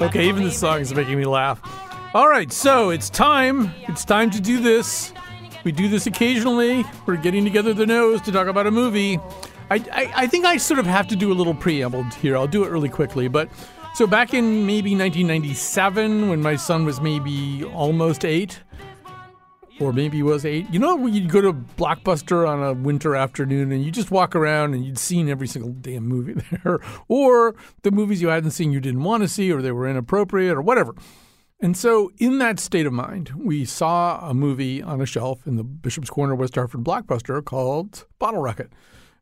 Okay, even the song is making me laugh. All right, so it's time. It's time to do this. We do this occasionally. We're getting together the nose to talk about a movie. I, I, I think I sort of have to do a little preamble here. I'll do it really quickly. But so back in maybe 1997, when my son was maybe almost eight, or maybe it was eight. You know, when you'd go to Blockbuster on a winter afternoon and you just walk around and you'd seen every single damn movie there, or the movies you hadn't seen you didn't want to see, or they were inappropriate, or whatever. And so, in that state of mind, we saw a movie on a shelf in the Bishop's Corner West Hartford Blockbuster called Bottle Rocket.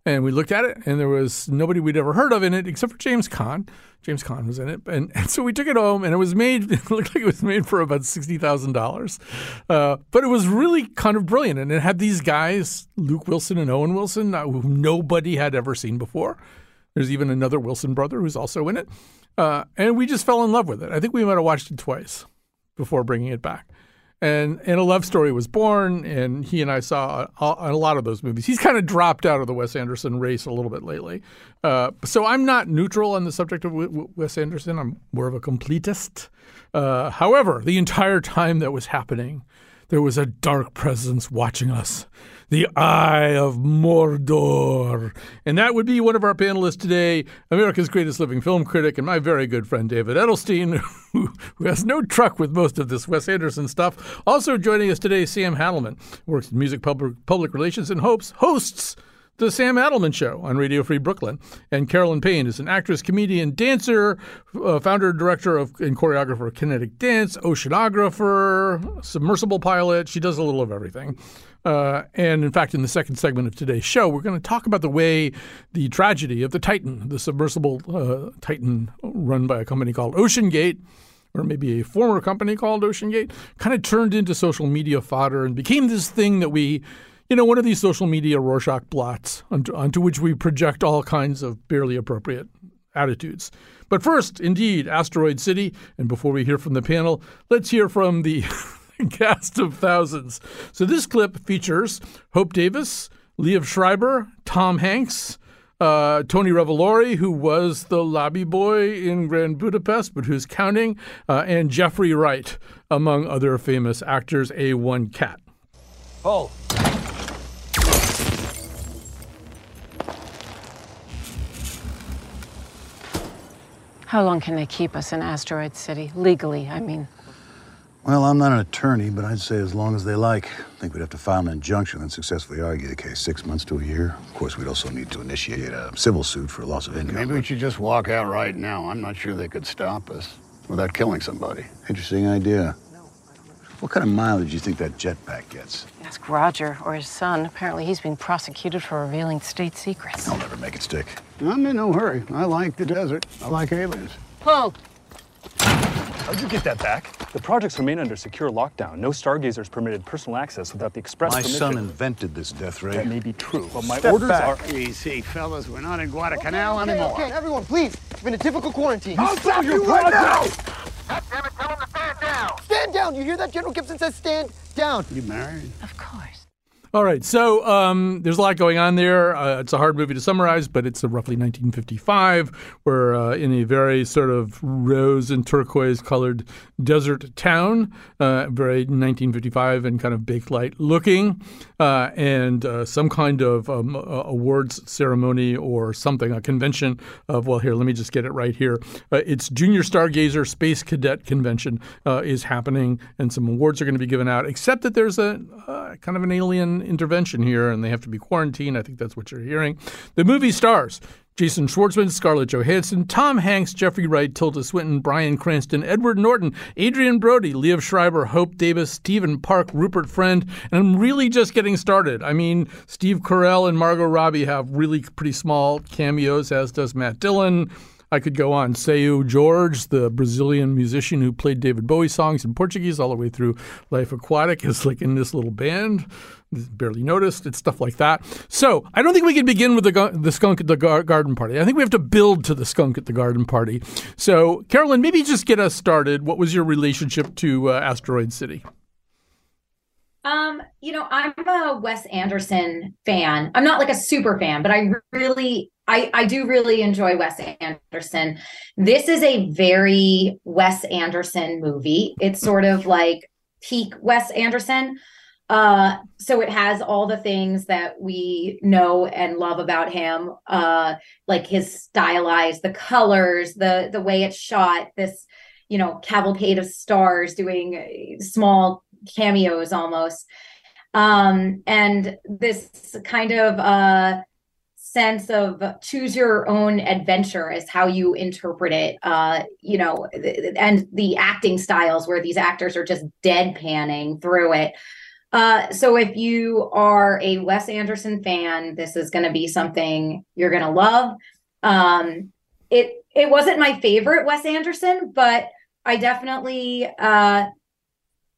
And we looked at it, and there was nobody we'd ever heard of in it except for James Caan. James Caan was in it, and, and so we took it home, and it was made. It looked like it was made for about sixty thousand uh, dollars, but it was really kind of brilliant, and it had these guys, Luke Wilson and Owen Wilson, uh, who nobody had ever seen before. There's even another Wilson brother who's also in it, uh, and we just fell in love with it. I think we might have watched it twice before bringing it back and and a love story was born and he and i saw a, a lot of those movies. He's kind of dropped out of the wes anderson race a little bit lately. Uh, so i'm not neutral on the subject of w- w- wes anderson. I'm more of a completist. Uh, however the entire time that was happening there was a dark presence watching us the Eye of Mordor. And that would be one of our panelists today, America's greatest living film critic, and my very good friend David Edelstein, who, who has no truck with most of this Wes Anderson stuff. Also joining us today, Sam Hadelman, works in music public, public relations and hopes, hosts the Sam Adelman Show on Radio Free Brooklyn. And Carolyn Payne is an actress, comedian, dancer, uh, founder, director of and choreographer of Kinetic Dance, oceanographer, submersible pilot. She does a little of everything. Uh, and in fact, in the second segment of today's show, we're going to talk about the way the tragedy of the Titan, the submersible uh, Titan run by a company called OceanGate, or maybe a former company called OceanGate, kind of turned into social media fodder and became this thing that we you know, one of these social media Rorschach blots onto, onto, which we project all kinds of barely appropriate attitudes. But first, indeed, Asteroid City. And before we hear from the panel, let's hear from the cast of thousands. So this clip features Hope Davis, Liev Schreiber, Tom Hanks, uh, Tony Revolori, who was the lobby boy in Grand Budapest, but who's counting, uh, and Jeffrey Wright, among other famous actors. A1 Cat. Oh. How long can they keep us in Asteroid City? Legally, I mean. Well, I'm not an attorney, but I'd say as long as they like. I think we'd have to file an injunction and successfully argue the case. Six months to a year. Of course, we'd also need to initiate a civil suit for loss of income. Maybe we should just walk out right now. I'm not sure they could stop us without killing somebody. Interesting idea. What kind of mileage do you think that jetpack gets? Ask Roger or his son. Apparently, he's being prosecuted for revealing state secrets. I'll never make it stick. I'm in no hurry. I like the desert. I like aliens. Pull. How'd you get that back? The projects remain under secure lockdown. No stargazers permitted personal access without the express My permission. son invented this death ray. That may be true, but my Step orders back. are. Easy, fellas. We're not in Guadalcanal Okay, anymore. okay, everyone, please. It's been a difficult quarantine. I'll stop you right now! Stand down. You hear that? General Gibson says stand down. You married? Of course. All right, so um, there's a lot going on there. Uh, it's a hard movie to summarize, but it's roughly 1955. We're uh, in a very sort of rose and turquoise colored desert town, uh, very 1955 and kind of baked light looking, uh, and uh, some kind of um, awards ceremony or something, a convention of, well, here, let me just get it right here. Uh, it's Junior Stargazer Space Cadet Convention is happening, and some awards are going to be given out, except that there's a kind of an alien intervention here and they have to be quarantined. I think that's what you're hearing. The movie stars Jason Schwartzman, Scarlett Johansson, Tom Hanks, Jeffrey Wright, Tilda Swinton, Bryan Cranston, Edward Norton, Adrien Brody, Liev Schreiber, Hope Davis, Stephen Park, Rupert Friend, and I'm really just getting started. I mean, Steve Carell and Margot Robbie have really pretty small cameos, as does Matt Dillon. I could go on. Seu Jorge, the Brazilian musician who played David Bowie songs in Portuguese all the way through Life Aquatic, is like in this little band. Barely noticed. It's stuff like that. So I don't think we can begin with the, the skunk at the gar- garden party. I think we have to build to the skunk at the garden party. So, Carolyn, maybe just get us started. What was your relationship to uh, Asteroid City? Um, you know, I'm a Wes Anderson fan. I'm not like a super fan, but I really I I do really enjoy Wes Anderson. This is a very Wes Anderson movie. It's sort of like peak Wes Anderson. Uh so it has all the things that we know and love about him uh like his stylized the colors, the the way it's shot, this you know cavalcade of stars doing small cameos almost. Um and this kind of uh sense of choose your own adventure is how you interpret it uh you know and the acting styles where these actors are just deadpanning through it. Uh so if you are a Wes Anderson fan this is going to be something you're going to love. Um it it wasn't my favorite Wes Anderson but I definitely uh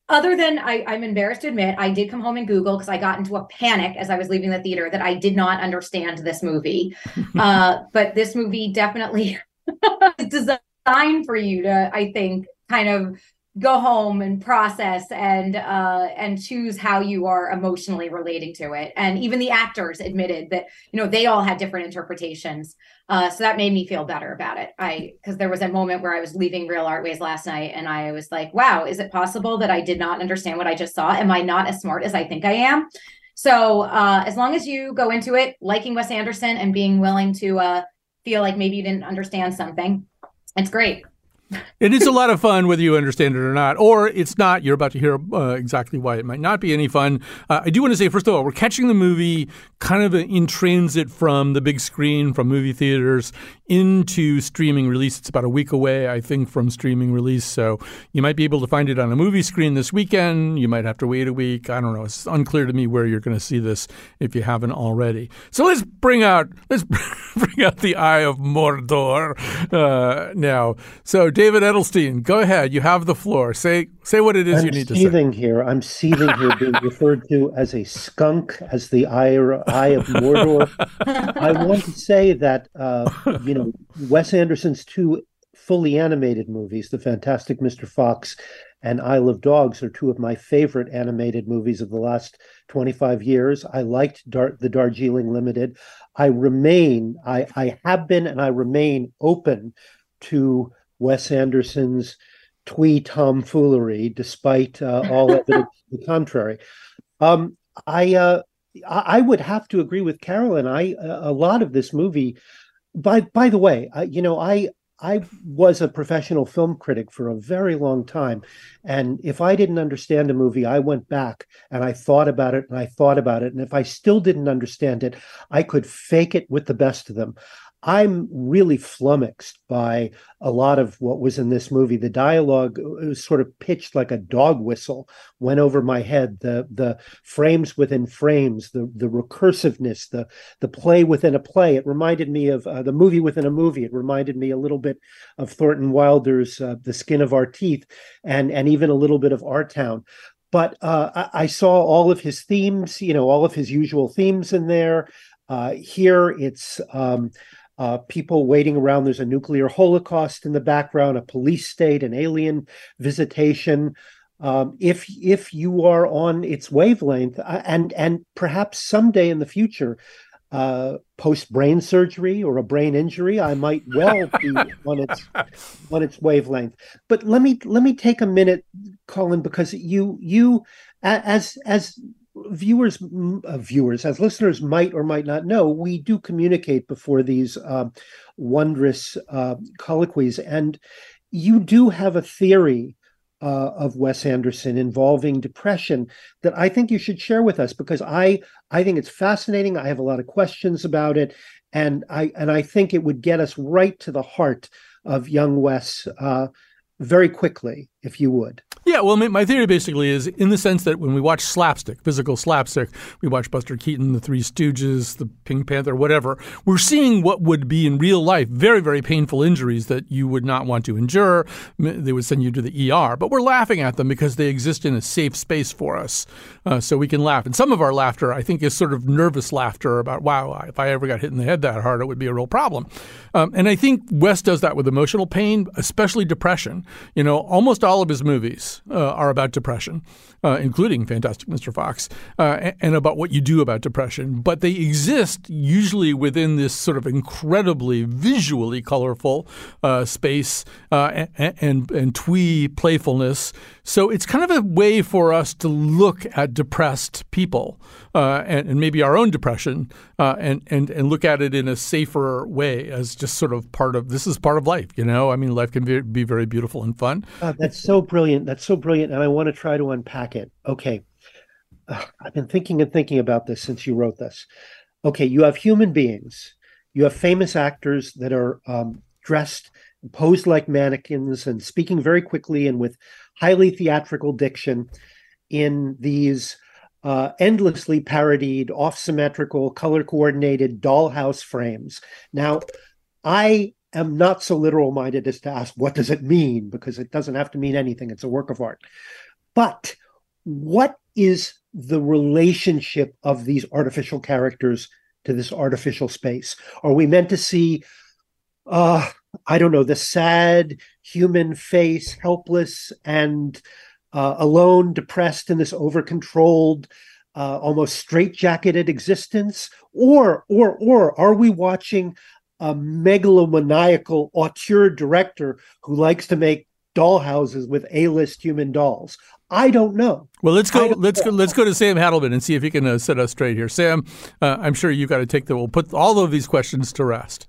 other than I, I'm embarrassed to admit, I did come home and Google because I got into a panic as I was leaving the theater that I did not understand this movie. uh, but this movie definitely is designed for you to, I think, kind of go home and process and uh and choose how you are emotionally relating to it. And even the actors admitted that you know they all had different interpretations. Uh so that made me feel better about it. I because there was a moment where i was leaving Real Art Ways last night and i was like wow is it possible that i did not understand what i just saw? Am i not as smart as i think i am? So uh as long as you go into it liking wes anderson and being willing to uh feel like maybe you didn't understand something it's great it is a lot of fun whether you understand it or not, or it's not. You're about to hear uh, exactly why it might not be any fun. Uh, I do want to say, first of all, we're catching the movie kind of in transit from the big screen, from movie theaters into streaming release. It's about a week away, I think, from streaming release. So you might be able to find it on a movie screen this weekend. You might have to wait a week. I don't know. It's unclear to me where you're going to see this if you haven't already. So let's bring out let's bring out the Eye of Mordor uh, now. So David Edelstein, go ahead. You have the floor. Say say what it is I'm you need to say. I'm seething here. I'm seething here, being referred to as a skunk, as the eye, eye of Mordor. I want to say that uh, you know Wes Anderson's two fully animated movies, The Fantastic Mr. Fox and Isle of Dogs, are two of my favorite animated movies of the last 25 years. I liked Dar- the Darjeeling Limited. I remain, I, I have been, and I remain open to Wes Anderson's twee tomfoolery, despite uh, all evidence to the contrary. Um, I uh, I would have to agree with Carolyn. I a lot of this movie. By by the way, I, you know I I was a professional film critic for a very long time, and if I didn't understand a movie, I went back and I thought about it and I thought about it, and if I still didn't understand it, I could fake it with the best of them. I'm really flummoxed by a lot of what was in this movie. The dialogue was sort of pitched like a dog whistle, went over my head. The the frames within frames, the the recursiveness, the the play within a play. It reminded me of uh, the movie within a movie. It reminded me a little bit of Thornton Wilder's uh, The Skin of Our Teeth, and and even a little bit of Our Town but uh, I, I, saw all of his themes, you know, all of his usual themes in there. Uh, here, it's um, uh, people waiting around. There's a nuclear holocaust in the background, a police state, an alien visitation. Um, if if you are on its wavelength, uh, and and perhaps someday in the future, uh, post brain surgery or a brain injury, I might well be on its on its wavelength. But let me let me take a minute, Colin, because you you as as viewers uh, viewers as listeners might or might not know we do communicate before these uh, wondrous uh, colloquies. And you do have a theory uh, of Wes Anderson involving depression that I think you should share with us because I I think it's fascinating. I have a lot of questions about it, and I and I think it would get us right to the heart of young Wes uh, very quickly, if you would. Yeah, well, my theory basically is in the sense that when we watch slapstick, physical slapstick, we watch Buster Keaton, The Three Stooges, The Pink Panther, whatever, we're seeing what would be in real life very, very painful injuries that you would not want to endure. They would send you to the ER, but we're laughing at them because they exist in a safe space for us. Uh, so we can laugh. And some of our laughter, I think, is sort of nervous laughter about, wow, if I ever got hit in the head that hard, it would be a real problem. Um, and I think Wes does that with emotional pain, especially depression. You know, almost all of his movies uh, are about depression, uh, including Fantastic Mr. Fox, uh, and about what you do about depression. But they exist usually within this sort of incredibly visually colorful uh, space uh, and, and, and twee playfulness. So it's kind of a way for us to look at depressed people uh, and, and, maybe our own depression and, and, and look at it in a safer way as just sort of part of this is part of life. You know, I mean, life can be, be very beautiful and fun. that's so brilliant. That's so brilliant, and I want to try to unpack it. Okay, uh, I've been thinking and thinking about this since you wrote this. Okay, you have human beings, you have famous actors that are um, dressed, posed like mannequins, and speaking very quickly and with highly theatrical diction in these uh, endlessly parodied, off symmetrical, color coordinated dollhouse frames. Now, I am not so literal minded as to ask what does it mean? Because it doesn't have to mean anything. It's a work of art. But what is the relationship of these artificial characters to this artificial space? Are we meant to see uh i don't know the sad human face helpless and uh, alone depressed in this over controlled uh, almost straitjacketed existence or or or are we watching a megalomaniacal auteur director who likes to make dollhouses with A-list human dolls. I don't know. Well, let's go. Let's know. go. Let's go to Sam Hadelman and see if he can uh, set us straight here. Sam, uh, I'm sure you've got to take the. We'll put all of these questions to rest.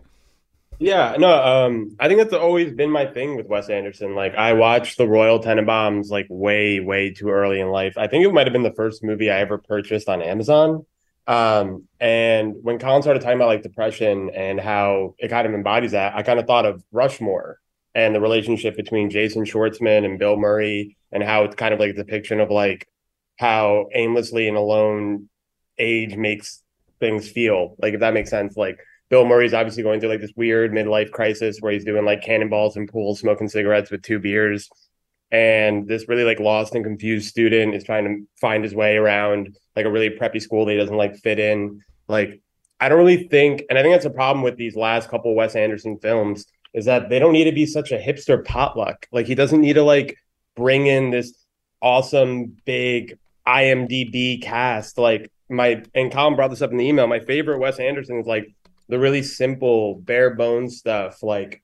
Yeah, no, um, I think that's always been my thing with Wes Anderson. Like, I watched The Royal Tenenbaums like way, way too early in life. I think it might have been the first movie I ever purchased on Amazon. Um, and when Colin started talking about like depression and how it kind of embodies that, I kind of thought of Rushmore and the relationship between Jason Schwartzman and Bill Murray and how it's kind of like a depiction of like how aimlessly and alone age makes things feel. Like if that makes sense. Like Bill Murray's obviously going through like this weird midlife crisis where he's doing like cannonballs and pools, smoking cigarettes with two beers. And this really like lost and confused student is trying to find his way around like a really preppy school that he doesn't like fit in. Like, I don't really think, and I think that's a problem with these last couple Wes Anderson films is that they don't need to be such a hipster potluck. Like, he doesn't need to like bring in this awesome big IMDb cast. Like, my, and Colin brought this up in the email. My favorite Wes Anderson is like the really simple, bare bones stuff. Like,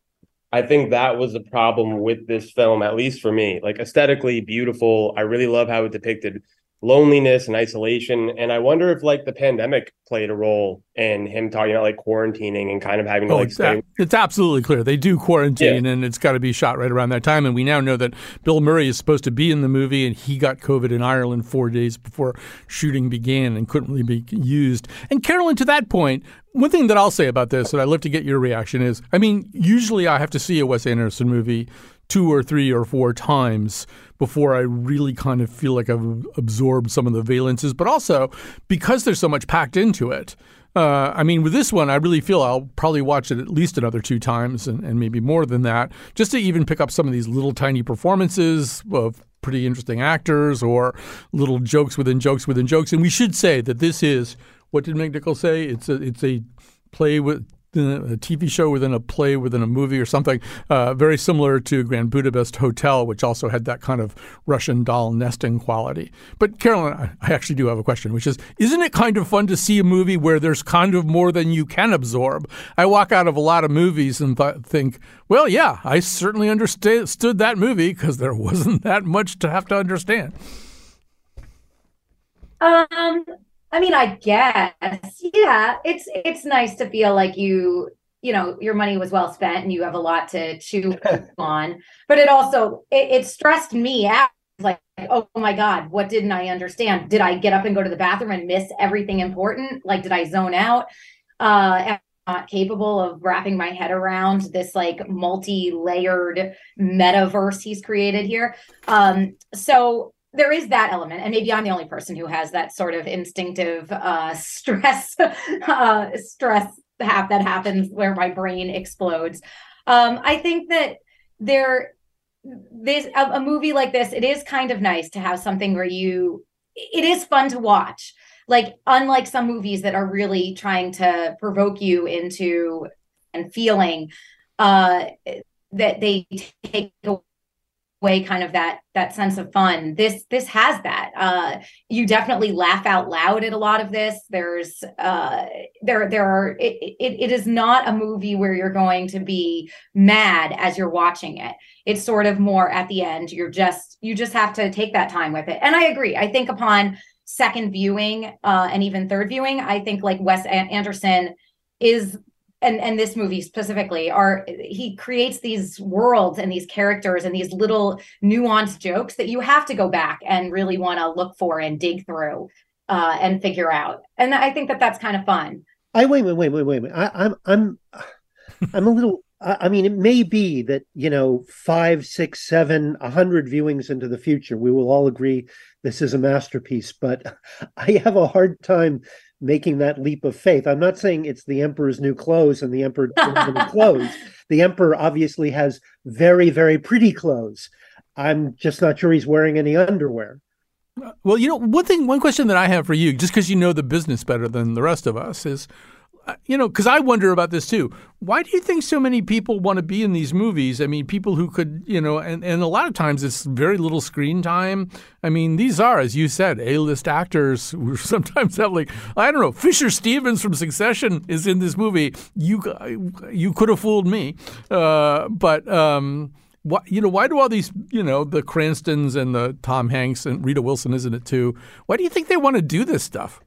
I think that was the problem with this film, at least for me. Like aesthetically beautiful. I really love how it depicted loneliness and isolation. And I wonder if like the pandemic played a role in him talking about like quarantining and kind of having to oh, like it's, stay. it's absolutely clear they do quarantine, yeah. and it's got to be shot right around that time. And we now know that Bill Murray is supposed to be in the movie, and he got COVID in Ireland four days before shooting began and couldn't really be used. And Carolyn, to that point, one thing that I'll say about this, and I'd love to get your reaction is, I mean, usually I have to see a Wes Anderson movie two or three or four times before I really kind of feel like I've absorbed some of the valences, but also because there's so much packed into it. Uh, I mean, with this one, I really feel I'll probably watch it at least another two times and, and maybe more than that, just to even pick up some of these little tiny performances of pretty interesting actors or little jokes within jokes within jokes. And we should say that this is what did McNichol say? It's a it's a play with a TV show within a play within a movie or something, uh, very similar to Grand Budapest Hotel, which also had that kind of Russian doll nesting quality. But Carolyn, I actually do have a question, which is, isn't it kind of fun to see a movie where there's kind of more than you can absorb? I walk out of a lot of movies and th- think, well, yeah, I certainly understood that movie because there wasn't that much to have to understand. Um, I mean, I guess, yeah, it's it's nice to feel like you you know your money was well spent and you have a lot to chew on. But it also it, it stressed me out. Like oh my god what didn't i understand? Did i get up and go to the bathroom and miss everything important? Like did i zone out? Uh am I not capable of wrapping my head around this like multi-layered metaverse he's created here? Um so there is that element and maybe i'm the only person who has that sort of instinctive uh stress uh stress that happens where my brain explodes. Um i think that there this a, a movie like this it is kind of nice to have something where you it is fun to watch. Like unlike some movies that are really trying to provoke you into and feeling uh that they take away kind of that that sense of fun. This this has that. Uh you definitely laugh out loud at a lot of this. There's uh there there are it, it, it is not a movie where you're going to be mad as you're watching it. It's sort of more at the end you're just you just have to take that time with it. And i agree. I think upon second viewing uh and even third viewing i think like wes anderson is and and this movie specifically are he creates these worlds and these characters and these little nuanced jokes that you have to go back and really want to look for and dig through uh and figure out and i think that that's kind of fun I wait, wait, wait, wait, wait. wait. I, I'm, I'm, I'm a little. I mean, it may be that you know, five, six, seven, a hundred viewings into the future, we will all agree this is a masterpiece. But I have a hard time making that leap of faith. I'm not saying it's the emperor's new clothes and the emperor doesn't have any clothes. The emperor obviously has very, very pretty clothes. I'm just not sure he's wearing any underwear. Well, you know, one thing, one question that I have for you, just because you know the business better than the rest of us, is, you know, because I wonder about this too. Why do you think so many people want to be in these movies? I mean, people who could, you know, and, and a lot of times it's very little screen time. I mean, these are, as you said, A-list actors who sometimes have like, I don't know, Fisher Stevens from Succession is in this movie. You, you could have fooled me, uh, but. Um, why, you know, why do all these, you know, the Cranstons and the Tom Hanks and Rita Wilson, isn't it too? Why do you think they want to do this stuff?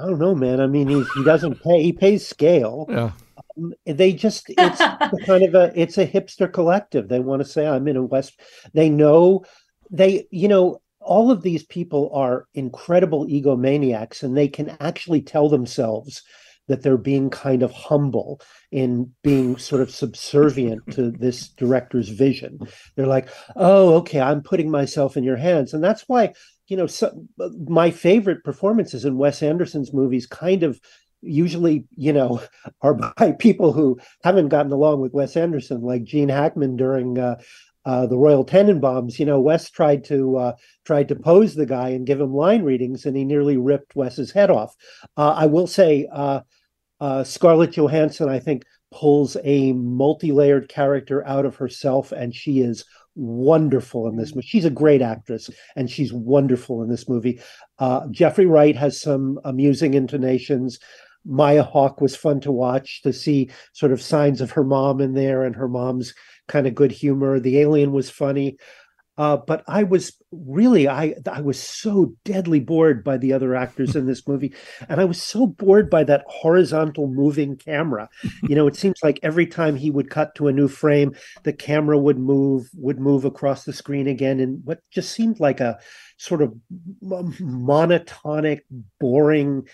I don't know, man. I mean, he, he doesn't pay. He pays scale. Yeah. Um, they just it's kind of a it's a hipster collective. They want to say I'm in a Wes. They know they you know all of these people are incredible egomaniacs, and they can actually tell themselves that they're being kind of humble in being sort of subservient to this director's vision. They're like, oh, okay, I'm putting myself in your hands. And that's why, you know, so, my favorite performances in Wes Anderson's movies kind of usually, you know, are by people who haven't gotten along with Wes Anderson, like Gene Hackman during uh, uh, the Royal Tenenbaums, you know, Wes tried to uh, tried to pose the guy and give him line readings, and he nearly ripped Wes's head off. Uh, I will say, uh, uh, Scarlett Johansson, I think, pulls a multi-layered character out of herself, and she is wonderful in this movie. She's a great actress, and she's wonderful in this movie. Uh, Jeffrey Wright has some amusing intonations. Maya Hawke was fun to watch to see sort of signs of her mom in there and her mom's kind of good humor. The alien was funny. Uh, but I was really I I was so deadly bored by the other actors in this movie, and I was so bored by that horizontal moving camera. You know, it seems like every time he would cut to a new frame, the camera would move would move across the screen again, and what just seemed like a sort of monotonic, boring,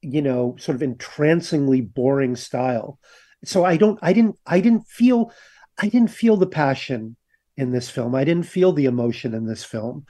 you know, sort of entrancingly boring style. So I don't I didn't I didn't feel I didn't feel the passion in this film. I didn't feel the emotion in this film.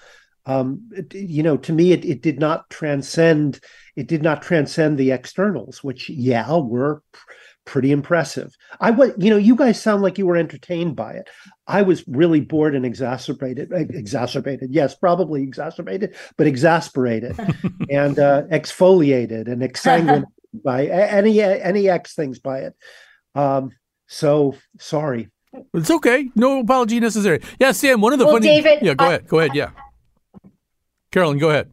Um, it, you know, to me, it, it did not transcend. It did not transcend the externals, which yeah, were pr- pretty impressive. I was, you know, you guys sound like you were entertained by it. I was really bored and exacerbated. Exacerbated, yes, probably exacerbated, but exasperated and uh, exfoliated and exsanguinated by any any X things by it. Um, so sorry. It's okay. No apology necessary. Yeah, Sam. One of the Well, funny. David, yeah, go I- ahead. Go ahead. Yeah. Carolyn, go ahead.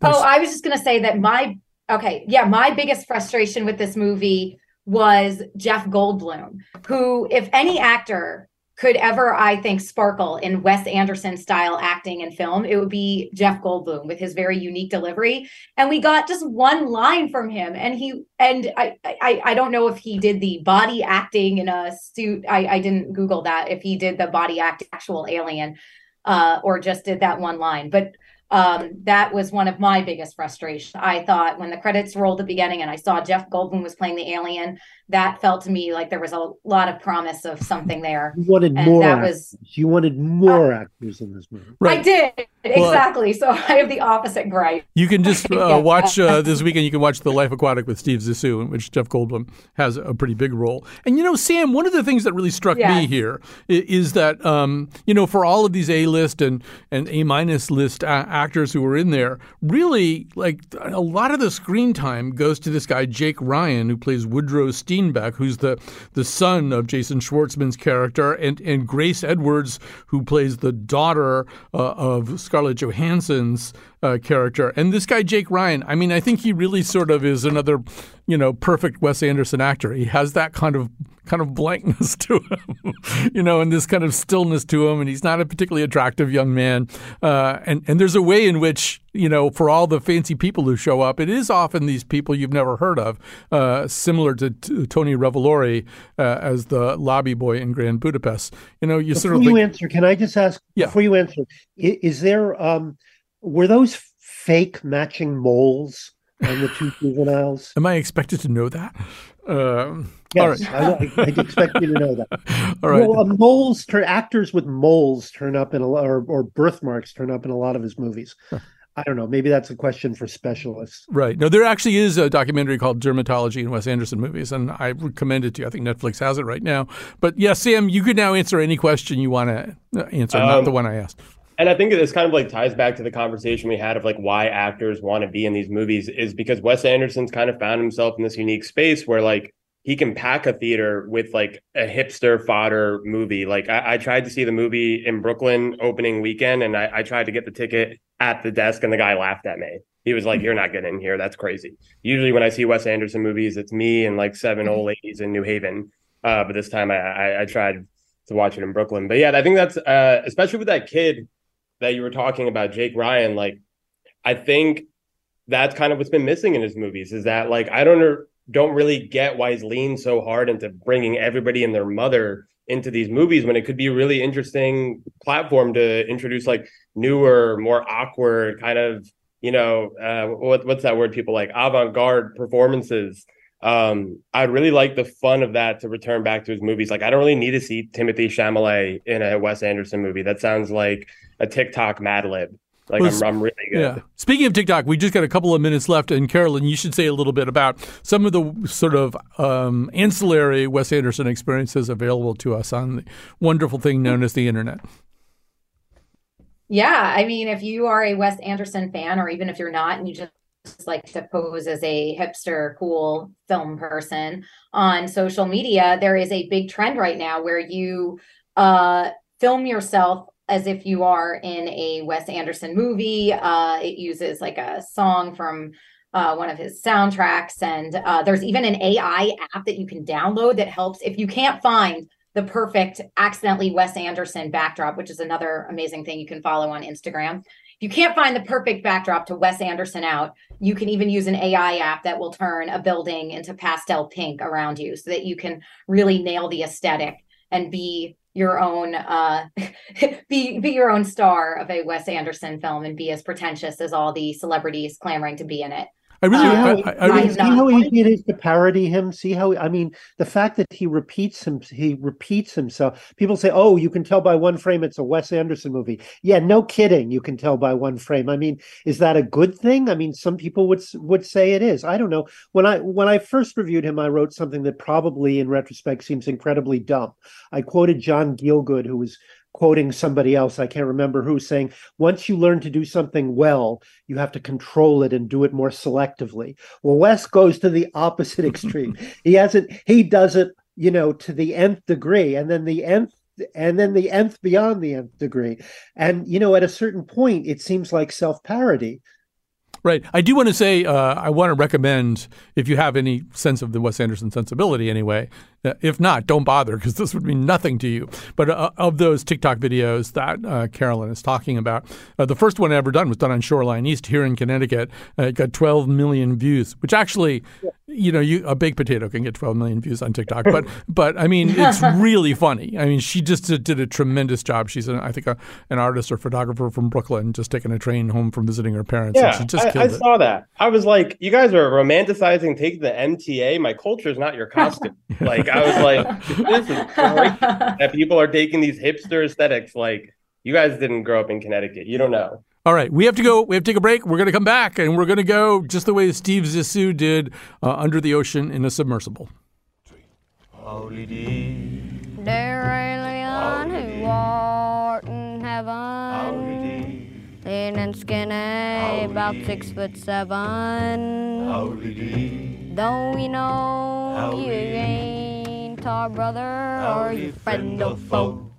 Oh, I was just going to say that my okay, yeah, my biggest frustration with this movie was Jeff Goldblum, who, if any actor could ever, I think, sparkle in Wes Anderson style acting and film, it would be Jeff Goldblum with his very unique delivery. And we got just one line from him, and he and I I, I don't know if he did the body acting in a suit. I, I didn't Google that if he did the body act actual alien, uh, or just did that one line, but um, that was one of my biggest frustrations. I thought when the credits rolled at the beginning and I saw Jeff Goldblum was playing the alien, that felt to me like there was a lot of promise of something there. You wanted And more. that actors. was- you wanted more actors in this movie. I did exactly. so I have the opposite gripe. You can just uh, Yeah. watch uh, this weekend. You can watch The Life Aquatic with Steve Zissou, in which Jeff Goldblum has a pretty big role. And you know, Sam, one of the things that really struck me Yes. here i- is that um, you know, for all of these A list and and A minus list a- actors who were in there, really like a lot of the screen time goes to this guy Jake Ryan, who plays Woodrow Steenbeck, who's the the son of Jason Schwartzman's character, and and Grace Edwards, who plays the daughter uh, of Scarlett Johansson's uh, character. And this guy Jake Ryan, I mean, I think he really sort of is another, you know, perfect Wes Anderson actor. He has that kind of kind of blankness to him, you know, and this kind of stillness to him. And he's not a particularly attractive young man. Uh, and and there's a way in which you know, for all the fancy people who show up, it is often these people you've never heard of, uh, similar to, to Tony Revolori uh, as the lobby boy in Grand Budapest. You know, you Before sort of Before you answer, can I just ask Yeah. before you answer, i- is there um were those fake matching moles on the two juveniles? Am I expected to know that? Um, Yes, all right. I, I, I'd expect you to know that. All right. Well, uh, moles turn actors with moles turn up in a lot, or, or birthmarks turn up in a lot of his movies. I don't know. Maybe that's a question for specialists. Right. No, there actually is a documentary called Dermatology in Wes Anderson movies, and I recommend it to you. I think Netflix has it right now. But yeah, Sam, you could now answer any question you want to answer, not Um, the one I asked. And I think this kind of like ties back to the conversation we had of like why actors want to be in these movies is because Wes Anderson's kind of found himself in this unique space where like he can pack a theater with like a hipster fodder movie. Like I, I tried to see the movie in Brooklyn opening weekend and I, I tried to get the ticket at the desk and the guy laughed at me. He was like, You're not getting in here. That's crazy. Usually when I see Wes Anderson movies, it's me and like seven old ladies in New Haven. Uh, but this time I, I, I tried to watch it in Brooklyn. But yeah, I think that's uh, especially with that kid that you were talking about, Jake Ryan. Like, I think that's kind of what's been missing in his movies is that like I don't don't really get why he's leaned so hard into bringing everybody and their mother into these movies when it could be a really interesting platform to introduce like newer, more awkward kind of you know uh, what what's that word people like avant-garde performances. Um, I'd really like the fun of that to return back to his movies. Like I don't really need to see Timothée Chalamet in a Wes Anderson movie. That sounds like a TikTok Mad Lib. Like Well, I'm, I'm really good. Yeah. Speaking of TikTok, we just got a couple of minutes left, and Carolyn, you should say a little bit about some of the sort of um, ancillary Wes Anderson experiences available to us on the wonderful thing known as the internet. Yeah, I mean, if you are a Wes Anderson fan, or even if you're not, and you just like to pose as a hipster, cool film person on social media, there is a big trend right now where you uh, film yourself as if you are in a Wes Anderson movie. Uh, it uses like a song from uh, one of his soundtracks, and uh, there's even an AI app that you can download that helps if you can't find the perfect accidentally Wes Anderson backdrop, which is another amazing thing you can follow on Instagram. If you can't find the perfect backdrop to Wes Anderson out, you can even use an AI app that will turn a building into pastel pink around you so that you can really nail the aesthetic and be your own uh be be your own star of a Wes Anderson film and be as pretentious as all the celebrities clamoring to be in it. I really, Uh, I, I, I I really See how easy it is to parody him. See how I mean the fact that he repeats him. He repeats himself. People say, "Oh, you can tell by one frame it's a Wes Anderson movie." Yeah, no kidding. You can tell by one frame. I mean, is that a good thing? I mean, some people would would say it is. I don't know. When I when I first reviewed him, I wrote something that probably, in retrospect, seems incredibly dumb. I quoted John Gielgud, who was quoting somebody else. I can't remember who saying once you learn to do something well you have to control it and do it more selectively. Well wes goes to the opposite extreme. He hasn't he does it you know to the nth degree and then the nth and then the nth beyond the nth degree. And you know at a certain point it seems like self-parody Right. I do want to say uh, I want to recommend if you have any sense of the Wes Anderson sensibility anyway. If not, don't bother because this would mean nothing to you. But uh, of those TikTok videos that uh, Carolyn is talking about, uh, the first one I ever done was done on Shoreline East here in Connecticut. Uh, it got 12 million views, which actually, you know, you a baked potato can get 12 million views on TikTok. But but I mean, it's really funny. I mean, she just did, did a tremendous job. She's an, I think a, an artist or photographer from Brooklyn, just taking a train home from visiting her parents. Yeah, and she just I, I saw that. I was like, you guys are romanticizing taking the MTA. My culture is not your costume. like, I was like, this is great that people are taking these hipster aesthetics. Like, you guys didn't grow up in Connecticut. You don't know. All right, we have to go. We have to take a break. We're going to come back, and we're going to go just the way Steve Zissou did uh, under the ocean in a submersible. There alien who art in heaven, thin and skinny, about six foot seven. Though we know you ain't our brother or your friend or foe.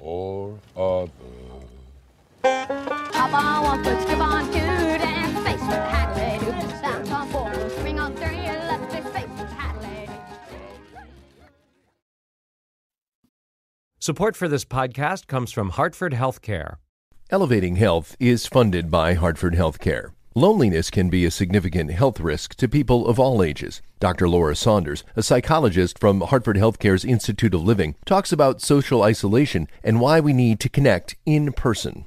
or other. On one on two, face with on four, on three, face with. Support for this podcast comes from Hartford Healthcare. Elevating Health is funded by Hartford Healthcare. Loneliness can be a significant health risk to people of all ages. Dr. Laura Saunders, a psychologist from Hartford Healthcare's Institute of Living, talks about social isolation and why we need to connect in person.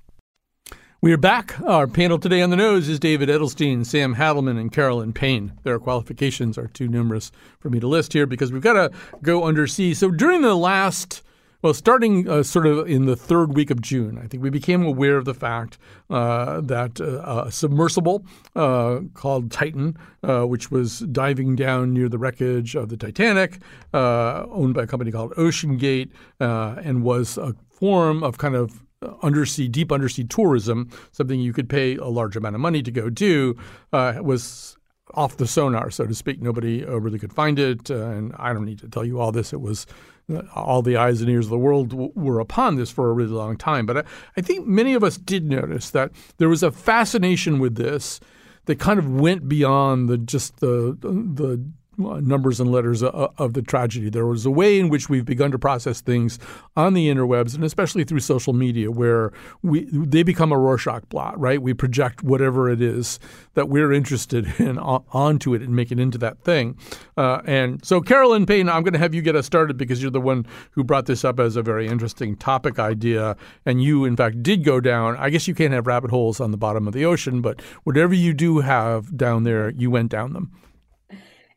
We are back. Our panel today on the nose is David Edelstein, Sam Hadelman, and Carolyn Payne. Their qualifications are too numerous for me to list here because we've got to go undersea. So during the last, well, starting uh, sort of in the third week of June, I think we became aware of the fact uh, that uh, a submersible uh, called Titan, uh, which was diving down near the wreckage of the Titanic, uh, owned by a company called OceanGate, uh, and was a form of kind of undersea, deep undersea tourism, something you could pay a large amount of money to go do, uh, was off the sonar, so to speak. Nobody uh, really could find it, uh, and I don't need to tell you all this. It was uh, all the eyes and ears of the world w- were upon this for a really long time. But I, I think many of us did notice that there was a fascination with this that kind of went beyond the just the the Uh, numbers and letters of, of the tragedy. There was a way in which we've begun to process things on the interwebs and especially through social media where we they become a Rorschach blot, right? We project whatever it is that we're interested in onto it and make it into that thing. Uh, and so, Carolyn Payne, I'm going to have you get us started because you're the one who brought this up as a very interesting topic idea. And you, in fact, did go down. I guess you can't have rabbit holes on the bottom of the ocean, but whatever you do have down there, you went down them.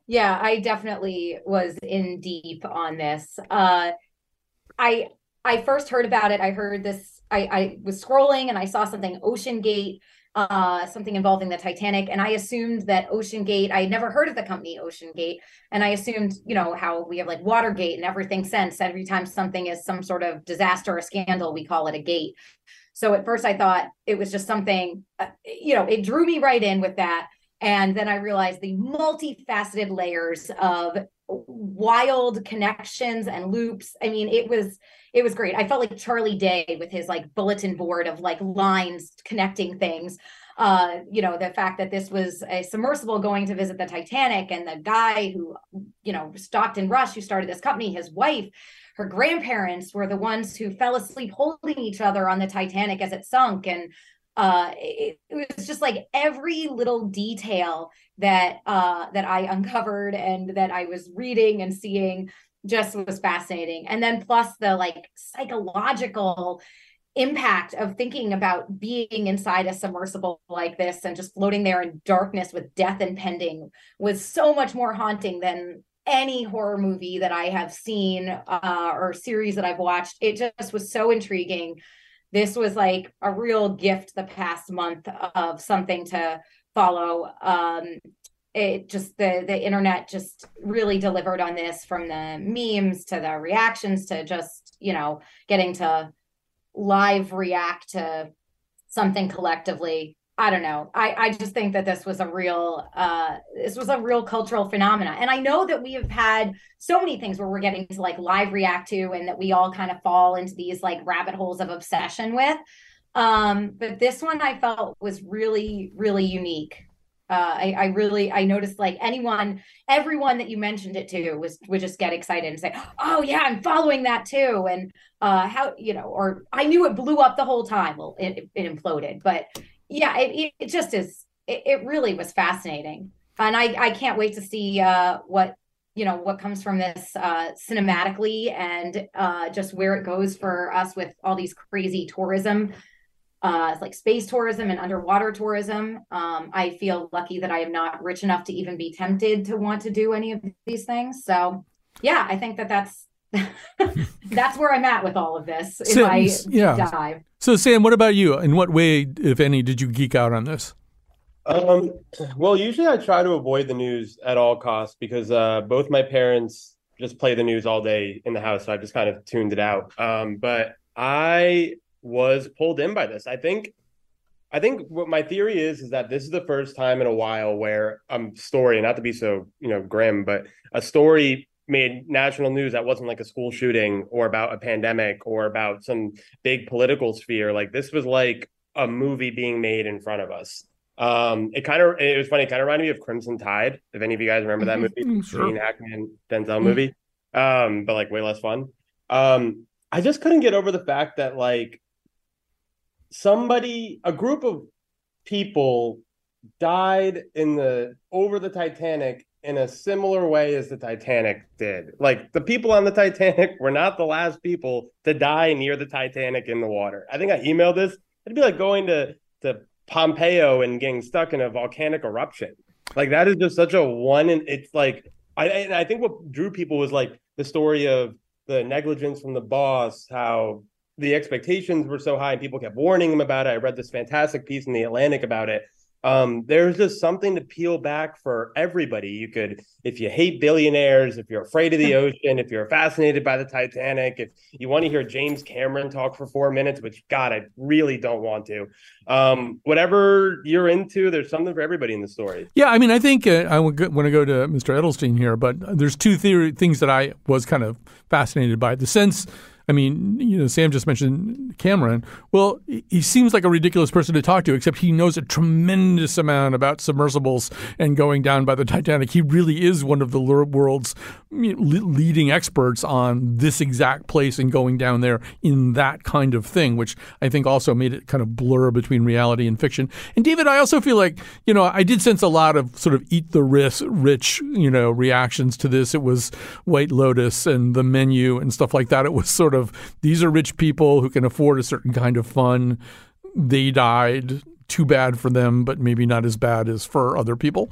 Yeah, I definitely was in deep on this. Uh, I I first heard about it. I heard this. I, I was scrolling and I saw something OceanGate, uh, something involving the Titanic, and I assumed that OceanGate. I had never heard of the company OceanGate, and I assumed, you know, how we have like Watergate and everything since. Every time something is some sort of disaster or scandal, we call it a gate. So at first I thought it was just something, uh, you know, it drew me right in with that. And then I realized the multifaceted layers of wild connections and loops. I mean, it was it was great. I felt like Charlie Day with his like bulletin board of like lines connecting things. Uh, you know, the fact that this was a submersible going to visit the Titanic and the guy who, you know, Stockton Rush, who started this company, his wife, her grandparents were the ones who fell asleep holding each other on the Titanic as it sunk. And uh it, it, was just like every little detail that uh that i uncovered and that i was reading and seeing just was fascinating and then plus the like psychological impact of thinking about being inside a submersible like this and just floating there in darkness with death impending was so much more haunting than any horror movie that I have seen uh, or series that I've watched. It just was so intriguing. This was like a real gift the past month of something to follow. Um, it just the the internet just really delivered on this from the memes to the reactions to just you know getting to live react to something collectively i don't know. I i just think that this was a real uh this was a real cultural phenomena and i know that we have had so many things where we're getting to like live react to and that we all kind of fall into these like rabbit holes of obsession with. Um but this one i felt was really really unique. Uh, I, I really I noticed like anyone, everyone that you mentioned it to was would just get excited and say, "Oh yeah, I'm following that too." And uh, how you know, or I knew it blew up the whole time. Well, it, it imploded, but yeah, it, it just is. It, it really was fascinating, and I I can't wait to see uh, what you know what comes from this uh, cinematically and uh, just where it goes for us with all these crazy tourism uh, like space tourism and underwater tourism. Um, I feel lucky that I am not rich enough to even be tempted to want to do any of these things. So, yeah, I think that that's that's where I'm at with all of this in Sam, my yeah. dive. So, Sam, what about you? In what way, if any, did you geek out on this? Um, well, usually I try to avoid the news at all costs because uh, both my parents just play the news all day in the house, so I just kind of tuned it out. Um, but I was pulled in by this. I think I think what my theory is is that this is the first time in a while where a um, story, not to be so you know grim, but a story made national news that wasn't like a school shooting or about a pandemic or about some big political sphere. Like this was like a movie being made in front of us. Um, it kind of it was funny. It kind of reminded me of Crimson Tide. If any of you guys remember that movie, Mm, sure. Gene Hackman Denzel movie, um, but like way less fun. Um, I just couldn't get over the fact that like somebody, a group of people died in the over the Titanic in a similar way as the Titanic did. Like the people on the Titanic were not the last people to die near the Titanic in the water. I think I emailed this. It'd be like going to to Pompeii and getting stuck in a volcanic eruption. Like that is just such a one and it's like I I think what drew people was like the story of the negligence from the boss, how the expectations were so high and people kept warning him about it. I read this fantastic piece in the Atlantic about it. Um, there's just something to peel back for everybody. You could, if you hate billionaires, if you're afraid of the ocean, if you're fascinated by the Titanic, if you want to hear James Cameron talk for four minutes, which God, I really don't want to. Um, whatever you're into, there's something for everybody in the story. Yeah, I mean, I think uh, I want to go to Mr. Edelstein here, but there's two theory things that I was kind of fascinated by. The sense I mean, you know, Sam just mentioned Cameron. Well, he seems like a ridiculous person to talk to, except he knows a tremendous amount about submersibles and going down by the Titanic. He really is one of the world's leading experts on this exact place and going down there in that kind of thing, which I think also made it kind of blur between reality and fiction. And David, I also feel like, you know, I did sense a lot of sort of eat the rich, you know, reactions to this. It was White Lotus and the menu and stuff like that. It was sort of these are rich people who can afford a certain kind of fun. They died. Too bad for them, but maybe not as bad as for other people.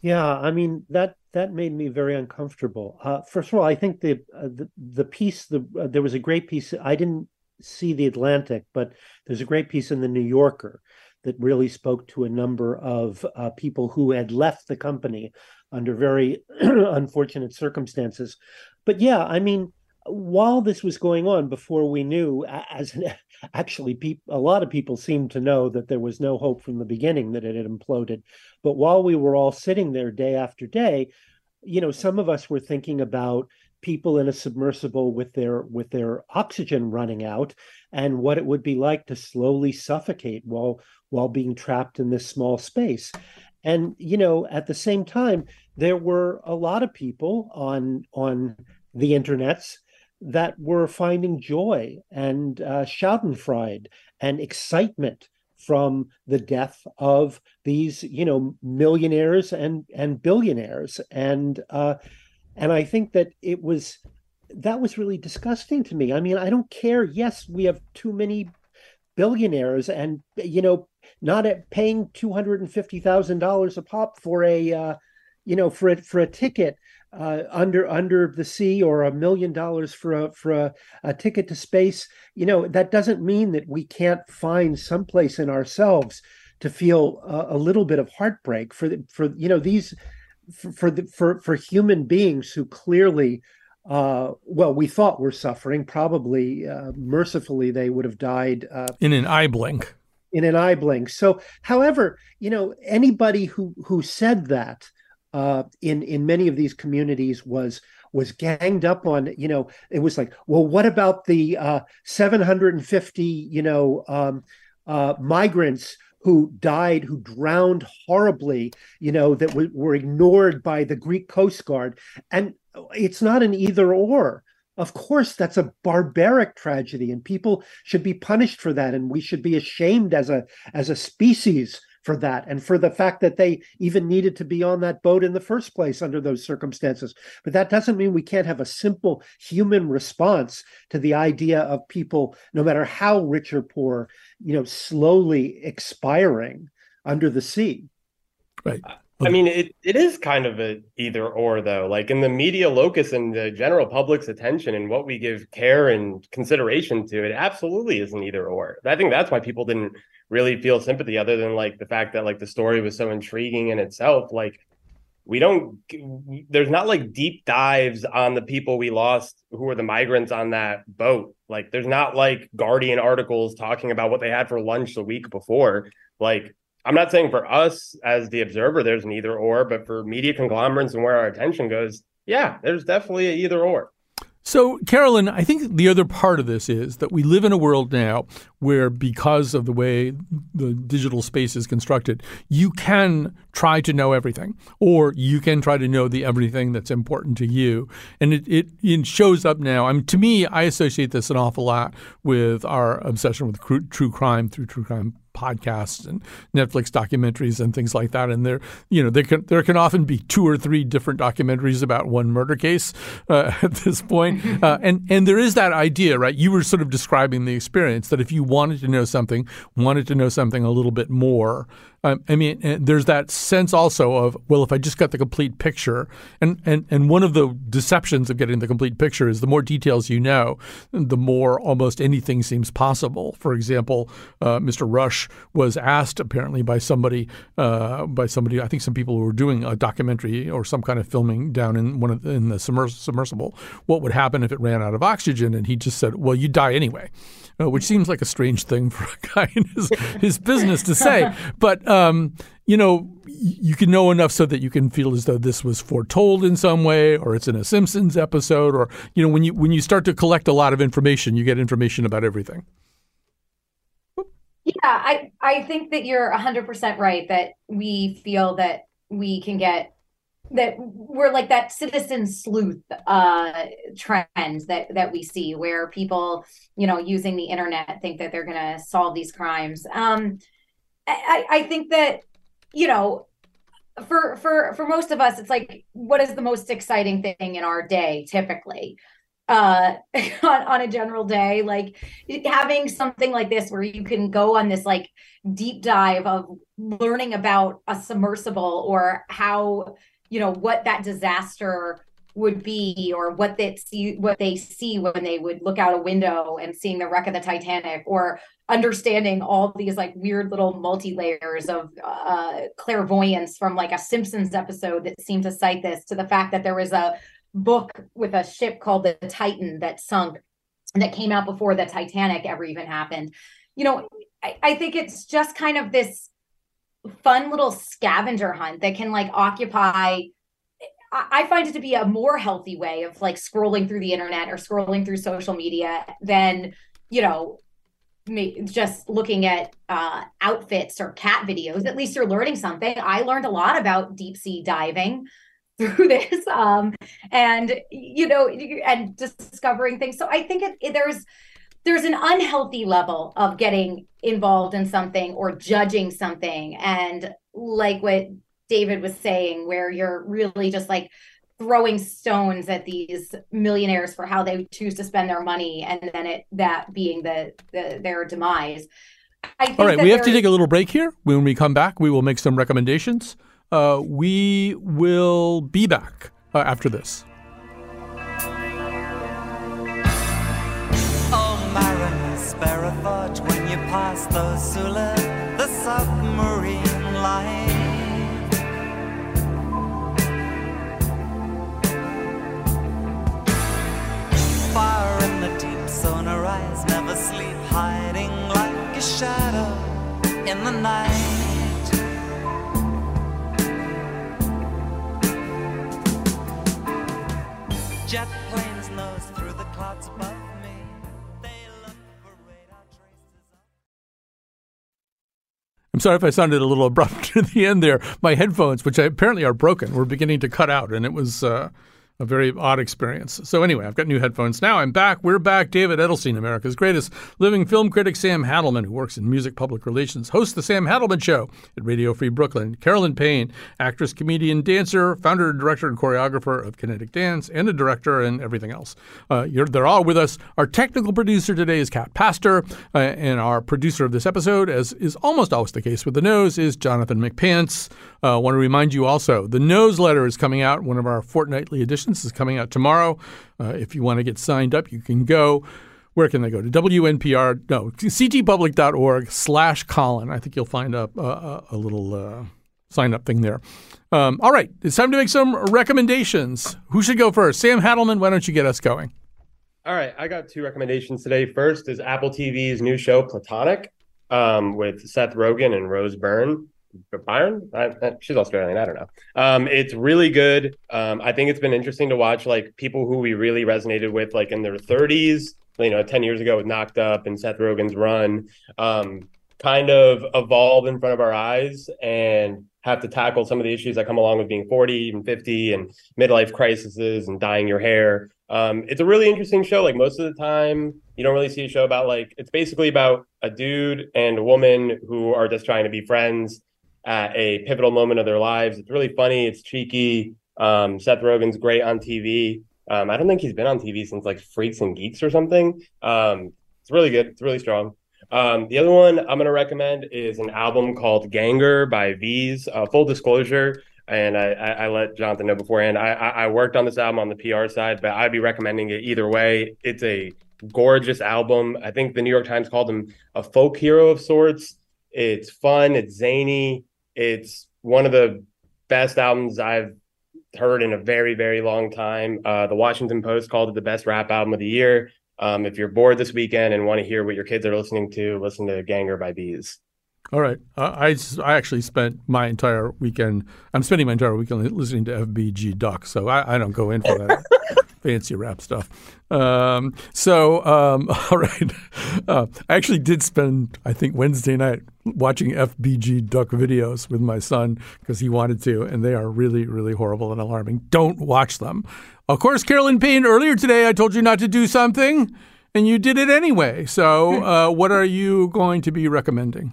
Yeah, I mean that that made me very uncomfortable. Uh, first of all, I think the uh, the, the piece the uh, there was a great piece. I didn't see the Atlantic, but there's a great piece in the New Yorker that really spoke to a number of uh, people who had left the company under very unfortunate circumstances. But yeah, I mean, while this was going on, before we knew, as actually, pe- a lot of people seemed to know that there was no hope from the beginning that it had imploded. But while we were all sitting there day after day, you know, some of us were thinking about people in a submersible with their with their oxygen running out and what it would be like to slowly suffocate while while being trapped in this small space and you know at the same time there were a lot of people on on the internets that were finding joy and uh, schadenfreude and excitement from the death of these, you know, millionaires and and billionaires, and uh, and I think that it was that was really disgusting to me. I mean, I don't care. Yes, we have too many billionaires, and you know, not at paying two hundred and fifty thousand dollars a pop for a, uh, you know, for a, for a ticket uh, under under the sea, or a million dollars for a for a, a ticket to space. You know, that doesn't mean that we can't find someplace in ourselves to feel a, a little bit of heartbreak for the, for you know these for for, the, for for human beings who clearly uh, well, we thought were suffering. Probably, uh, mercifully, they would have died uh, in an eye blink. In an eye blink. So, however, you know, anybody who who said that uh, in in many of these communities was was ganged up on. You know, it was like, well, what about the uh, 750, you know, um, uh, migrants who died, who drowned horribly, you know, that w- were ignored by the Greek Coast Guard. And it's not an either or. Of course, that's a barbaric tragedy, and people should be punished for that, and we should be ashamed as a as a species for that, and for the fact that they even needed to be on that boat in the first place under those circumstances. But that doesn't mean we can't have a simple human response to the idea of people, no matter how rich or poor, you know, slowly expiring under the sea. Right. I mean, it, it is kind of a either or though. Like in the media locus and the general public's attention and what we give care and consideration to, it absolutely is an either or. I think that's why people didn't really feel sympathy, other than like the fact that like the story was so intriguing in itself. Like we don't, there's not like deep dives on the people we lost who were the migrants on that boat. Like there's not like Guardian articles talking about what they had for lunch the week before. Like I'm not saying for us as the observer, there's an either or, but for media conglomerates and where our attention goes, yeah, there's definitely a either or. So, Carolyn, I think the other part of this is that we live in a world now where, because of the way the digital space is constructed, you can try to know everything, or you can try to know the everything that's important to you. And it, it, it shows up now. I mean, to me, I associate this an awful lot with our obsession with true crime through true crime podcasts and Netflix documentaries and things like that. And there, you know, there can there can often be two or three different documentaries about one murder case uh, at this point. Uh, and and there is that idea, right? You were sort of describing the experience that if you wanted to know something, wanted to know something a little bit more, um, I mean, there's that sense also of well, if I just got the complete picture, and and and one of the deceptions of getting the complete picture is the more details you know, the more almost anything seems possible. For example, uh, Mr. Rush was asked apparently by somebody, uh, by somebody, I think some people who were doing a documentary or some kind of filming down in one of the, in the submersible, what would happen if it ran out of oxygen, and he just said, "Well, you die anyway." Uh, which seems like a strange thing for a guy in his, his business to say. But, um, you know, you can know enough so that you can feel as though this was foretold in some way or it's in a Simpsons episode or, you know, when you, when you start to collect a lot of information, you get information about everything. Yeah, I, I think that you're 100% right that we feel that we can get that we're like that citizen sleuth uh trend that that we see where people you know using the internet think that they're gonna solve these crimes. Um i i think that you know for for for most of us it's like what is the most exciting thing in our day typically? Uh on, on a general day like having something like this where you can go on this like deep dive of learning about a submersible or how you know what that disaster would be or what they see what they see when they would look out a window and seeing the wreck of the Titanic or understanding all these like weird little multi layers of uh, clairvoyance from like a Simpsons episode that seemed to cite this to the fact that there was a book with a ship called the Titan that sunk that came out before the Titanic ever even happened. You know, I, I think it's just kind of this fun little scavenger hunt that can like occupy I find it to be a more healthy way of like scrolling through the internet or scrolling through social media than, you know, just looking at uh, outfits or cat videos. At least you're learning something. I learned a lot about deep sea diving through this, um, and you know, and discovering things. So I think it, it, there's there's an unhealthy level of getting involved in something or judging something and like what david was saying where you're really just like throwing stones at these millionaires for how they choose to spend their money and then it that being the, the their demise. I think All right, we have to take a little break here. When we come back, we will make some recommendations. Uh, we will be back uh, after this. Pass those Sula, the submarine life. Fire in the deep, sonar eyes never sleep, hiding like a shadow in the night. Jet planes I'm sorry if I sounded a little abrupt at the end there. My headphones, which I, apparently are broken, were beginning to cut out, and it was uh, a very odd experience. So anyway, I've got new headphones now. I'm back. We're back. David Edelstein, America's greatest living film critic, Sam Hadelman, who works in music public relations, hosts the Sam Hadelman Show at Radio Free Brooklyn. Carolyn Payne, actress, comedian, dancer, founder, director, and choreographer of Kinetic Dance, and a director and everything else. Uh, they're all with us. Our technical producer today is Kat Pastor, uh, and our producer of this episode, as is almost always the case with the nose, is Jonathan McPants. I uh, want to remind you also the nose letter is coming out. One of our fortnightly editions is coming out tomorrow. Uh, if you want to get signed up, you can go. Where can they go to? WNPR, no, ctpublic.org slash Colin. I think you'll find a, a, a little uh, sign up thing there. Um, all right, it's time to make some recommendations. Who should go first? Sam Hadelman, why don't you get us going? All right, I got two recommendations today. First is Apple TV's new show Platonic um, with Seth Rogen and Rose Byrne. Byron, I, she's Australian. I don't know. Um, it's really good. Um, I think it's been interesting to watch like people who we really resonated with, like in their 30s, you know, 10 years ago with Knocked Up and Seth Rogen's Run, um, kind of evolve in front of our eyes and have to tackle some of the issues that come along with being 40 and 50 and midlife crises and dyeing your hair. Um, it's a really interesting show. Like most of the time, you don't really see a show about like it's basically about a dude and a woman who are just trying to be friends at a pivotal moment of their lives. It's really funny. It's cheeky. Um, Seth Rogen's great on TV. Um, I don't think he's been on TV since like Freaks and Geeks or something. Um, it's really good. It's really strong. Um, the other one I'm going to recommend is an album called Ganger by V's. Uh, full disclosure, and I, I, I, let Jonathan know beforehand. I, I worked on this album on the PR side, but I'd be recommending it either way. It's a gorgeous album. I think the New York Times called him a folk hero of sorts. It's fun. It's zany. It's one of the best albums I've heard in a very, very long time. Uh, the Washington Post called it the best rap album of the year. Um, if you're bored this weekend and want to hear what your kids are listening to, listen to Ganger by Bees. All right. Uh, I, I actually spent my entire weekend, I'm spending my entire weekend listening to FBG Duck, so I, I don't go in for that fancy rap stuff. Um, so, um, all right. Uh, I actually did spend, I think, Wednesday night watching FBG Duck videos with my son because he wanted to, and they are really, really horrible and alarming. Don't watch them. Of course, Carolyn Payne, earlier today I told you not to do something, and you did it anyway. So, uh, what are you going to be recommending?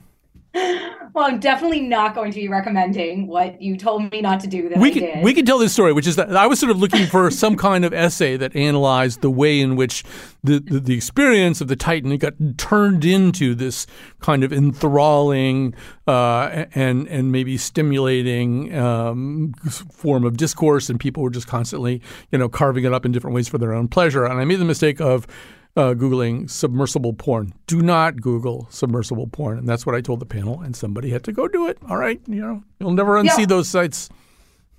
Well, I'm definitely not going to be recommending what you told me not to do that we I can, did. We can tell this story, which is that I was sort of looking for some kind of essay that analyzed the way in which the, the, the experience of the Titan got turned into this kind of enthralling uh, and and maybe stimulating um, form of discourse, and people were just constantly, you know, carving it up in different ways for their own pleasure. And I made the mistake of uh, Googling submersible porn. Do not Google submersible porn. And that's what I told the panel, and somebody had to go do it. All right. You know, you'll never unsee Yeah. those sites.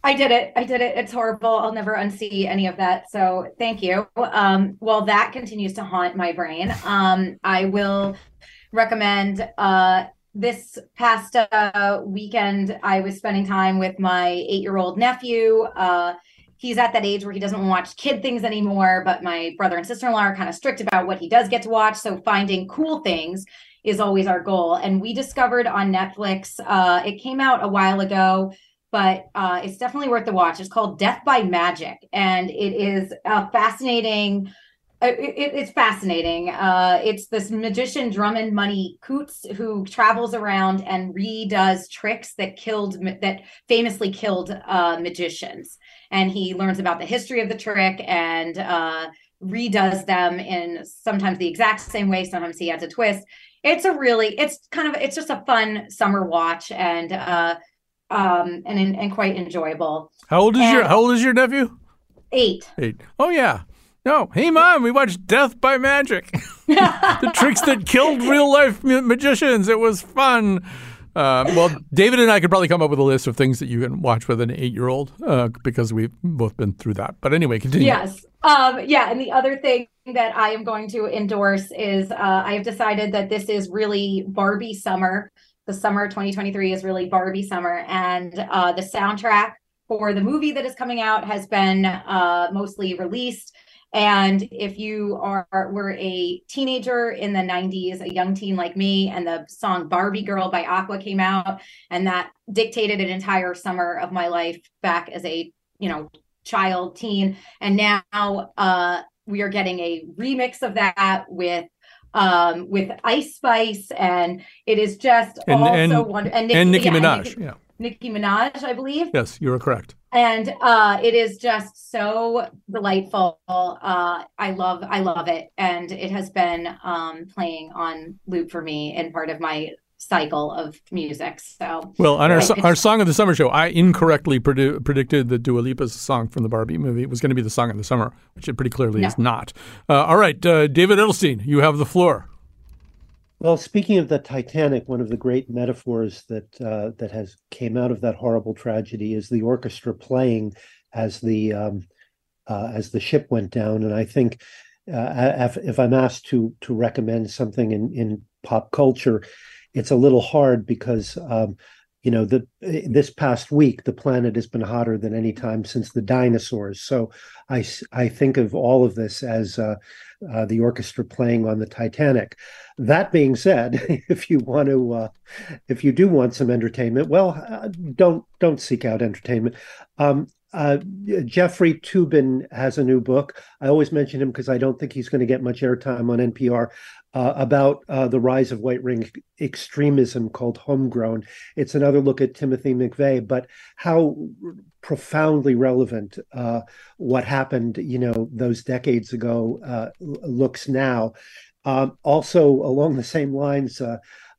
I did it. I did it. It's horrible. I'll never unsee any of that. So thank you. Um, well, that continues to haunt my brain. Um, I will recommend uh, this past uh, weekend, I was spending time with my eight year old nephew. Uh, he's at that age where he doesn't watch kid things anymore, but my brother and sister in law are kind of strict about what he does get to watch. So finding cool things is always our goal. And we discovered on Netflix, uh, it came out a while ago but uh, it's definitely worth the watch. It's called Death by Magic, and it is a fascinating it, it- it's fascinating. Uh, it's this magician Drummond Money Coutts who travels around and redoes tricks that killed that famously killed uh, magicians, and he learns about the history of the trick and uh, redoes them in sometimes the exact same way. Sometimes he adds a twist. It's a really, it's kind of, it's just a fun summer watch and uh, um and and quite enjoyable. How old is your How old is your nephew? Eight. Eight. Oh yeah. No. Hey mom, we watched Death by Magic. the tricks that killed real life magicians. It was fun. Uh, well, David and I could probably come up with a list of things that you can watch with an eight-year-old uh, because we've both been through that. But anyway, continue. Yes. Um, yeah. And the other thing that I am going to endorse is uh, I have decided that this is really Barbie summer. The summer of 2023 is really Barbie summer. And uh, the soundtrack for the movie that is coming out has been uh, mostly released. And if you are were a teenager in the 90s, a young teen like me, and the song Barbie Girl by Aqua came out, and that dictated an entire summer of my life back as a, you know, child, teen. And now uh we are getting a remix of that with um with Ice Spice and it is just And- also and- wonder and Nicki yeah, Minaj, Nicki, yeah. Nicki Minaj, I believe Yes, you are correct. and uh it is just so delightful uh i love i love it and it has been um playing on loop for me in part of my cycle of music so Well, on our, so- our song of the summer show, I incorrectly produ- predicted that Dua Lipa's song from the Barbie movie was going to be the song of the summer, which it pretty clearly No. is not. Uh, all right, uh, David Edelstein, you have the floor. Well, speaking of the Titanic, one of the great metaphors that uh, that has came out of that horrible tragedy is the orchestra playing as the um, uh, as the ship went down. And I think uh, if, if I'm asked to to recommend something in in pop culture, it's a little hard because um, you know the this past week the planet has been hotter than any time since the dinosaurs. So i i think of all of this as uh, uh, the orchestra playing on the Titanic. That being said, if you want to, uh, if you do want some entertainment, well, uh, don't don't seek out entertainment. Um, uh, Jeffrey Toobin has a new book. I always mention him because I don't think he's going to get much airtime on NPR uh, about uh, the rise of white ring extremism called Homegrown. It's another look at Timothy McVeigh, but how profoundly relevant uh, what happened, you know, those decades ago uh, looks now. Um, also, along the same lines,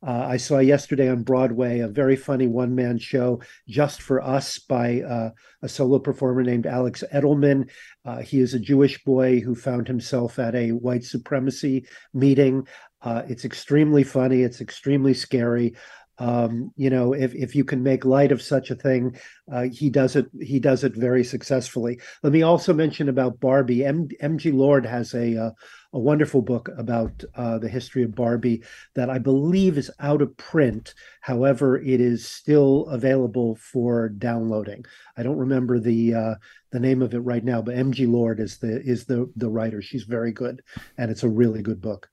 uh, I saw yesterday on Broadway a very funny one man show, Just for Us, by uh, a solo performer named Alex Edelman. Uh, he is a Jewish boy who found himself at a white supremacy meeting. Uh, it's extremely funny, it's extremely scary. Um, you know, if if you can make light of such a thing, uh, he does it. He does it very successfully. Let me also mention about Barbie. M- MG Lord has a uh, a wonderful book about uh, the history of Barbie that I believe is out of print. However, it is still available for downloading. I don't remember the uh, the name of it right now, but MG Lord is the is the the writer. She's very good, and it's a really good book.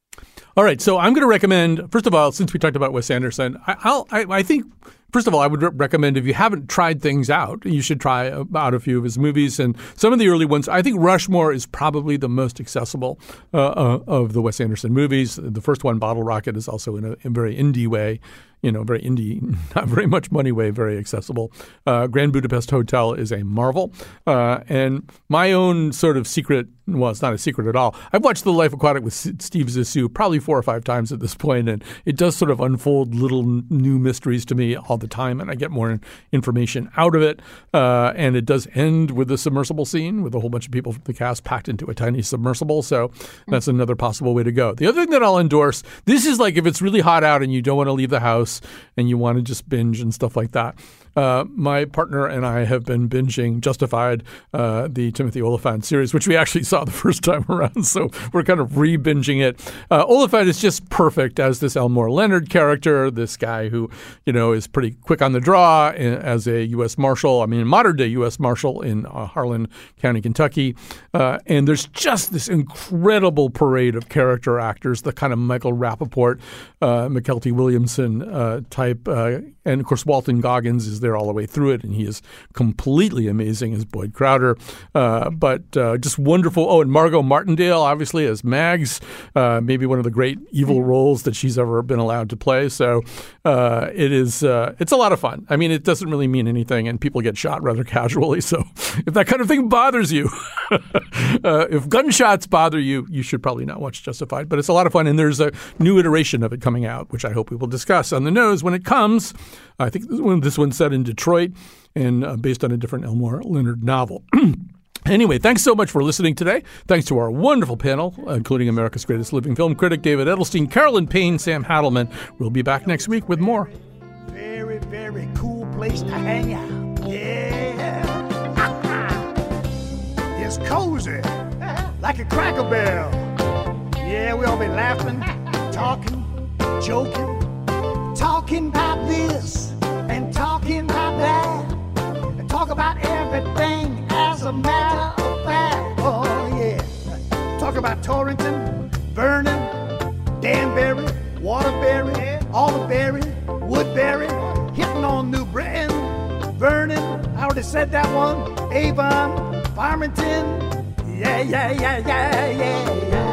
All right, so I'm going to recommend. First of all, since we talked about Wes Anderson, I, I'll, I, I think first of all, I would recommend if you haven't tried things out, you should try out a few of his movies and some of the early ones. I think Rushmore is probably the most accessible uh, uh, of the Wes Anderson movies. The first one, Bottle Rocket, is also in a, in very indie way. You know, very indie, not very much money way, very accessible. Uh, Grand Budapest Hotel is a marvel. Uh, and my own sort of secret, well, it's not a secret at all. I've watched The Life Aquatic with Steve Zissou probably four or five times at this point, and it does sort of unfold little new mysteries to me all the time, and I get more information out of it. Uh, and it does end with a submersible scene with a whole bunch of people from the cast packed into a tiny submersible. So that's another possible way to go. The other thing that I'll endorse this is like if it's really hot out and you don't want to leave the house and you want to just binge and stuff like that. Uh, my partner and I have been binging Justified, uh, the Timothy Olyphant series, which we actually saw the first time around. So we're kind of re binging it. Uh, Olyphant is just perfect as this Elmore Leonard character, this guy who, you know, is pretty quick on the draw as a U.S. Marshal. I mean, modern day U.S. Marshal in uh, Harlan County, Kentucky. Uh, and there's just this incredible parade of character actors, the kind of Michael Rapaport, uh, Mykelti Williamson type. And of course, Walton Goggins is there all the way through it, and he is completely amazing as Boyd Crowder. Uh, but uh, just wonderful. Oh, and Margot Martindale, obviously as Mags, uh, maybe one of the great evil roles that she's ever been allowed to play. So uh, it is uh, it's a lot of fun. I mean, it doesn't really mean anything, and people get shot rather casually. So if that kind of thing bothers you, uh, if gunshots bother you, you should probably not watch Justified. But it's a lot of fun, and there's a new iteration of it coming out, which I hope we will discuss on the nose when it comes. I think this one, this one's set in Detroit and uh, based on a different Elmore Leonard novel. Anyway, thanks so much for listening today. Thanks to our wonderful panel, including America's Greatest Living Film Critic David Edelstein, Carolyn Payne, Sam Hadelman. We'll be back next week with more. Very, very cool place to hang out. Yeah. it's cozy, like a cracker barrel. Yeah, we all be laughing, talking, joking, talking about this and talking about that, and talk about everything as a matter of fact. Oh, yeah. Talk about Torrington, Vernon, Danbury, Waterbury, Alderberry, Woodbury, hitting on New Britain, Vernon, I already said that one, Avon, Farmington, Yeah, yeah, yeah, yeah, yeah, yeah,